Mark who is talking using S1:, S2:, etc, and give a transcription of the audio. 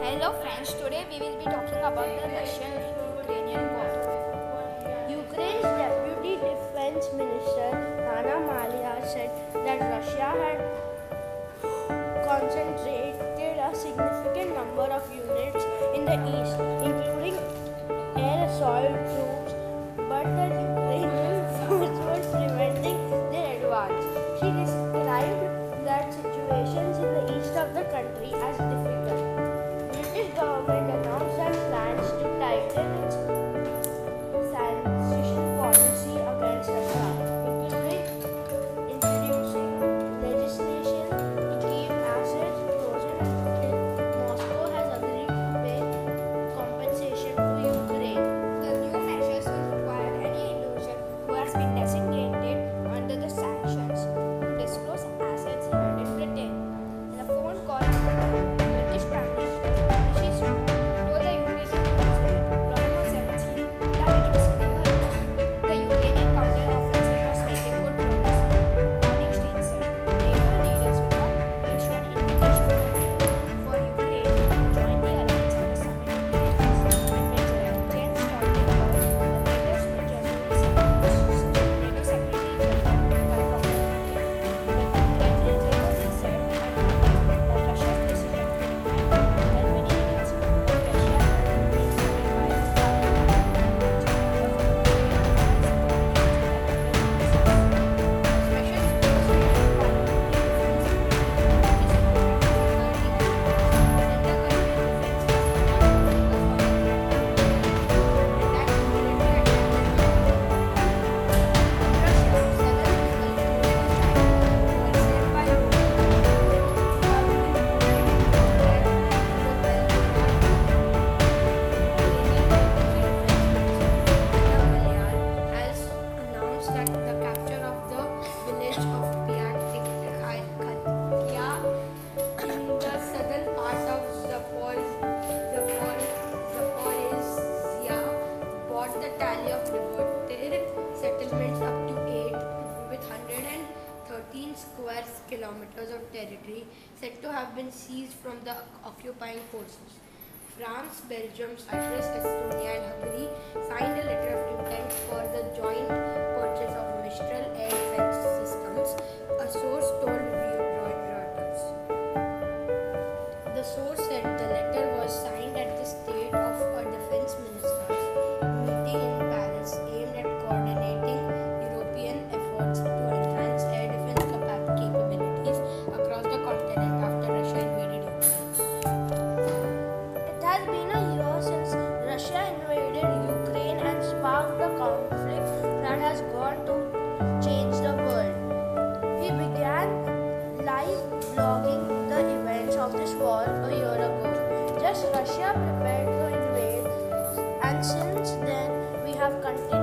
S1: Hello friends, today we will be talking about the Russian-Ukrainian war.
S2: Ukraine's Deputy Defense Minister Anna Maliar said that Russia had concentrated a significant number of units in the east, including air assault troops, but the Ukrainian force was preventing their advance. She described that situations in the east of the country as difficult. British
S1: square kilometers of territory said to have been seized from the occupying forces. France, Belgium, Cyprus, Estonia, and Hungary signed a letter of intent for the joint purchase of Mistral air defense systems, a source told Reuters. The source said the letter was signed at the State of a Defense Ministers meeting in Paris aimed at coordinating European efforts
S2: has gone to change the world. We began live blogging the events of this war a year ago. Just Russia prepared to invade, and since then we have continued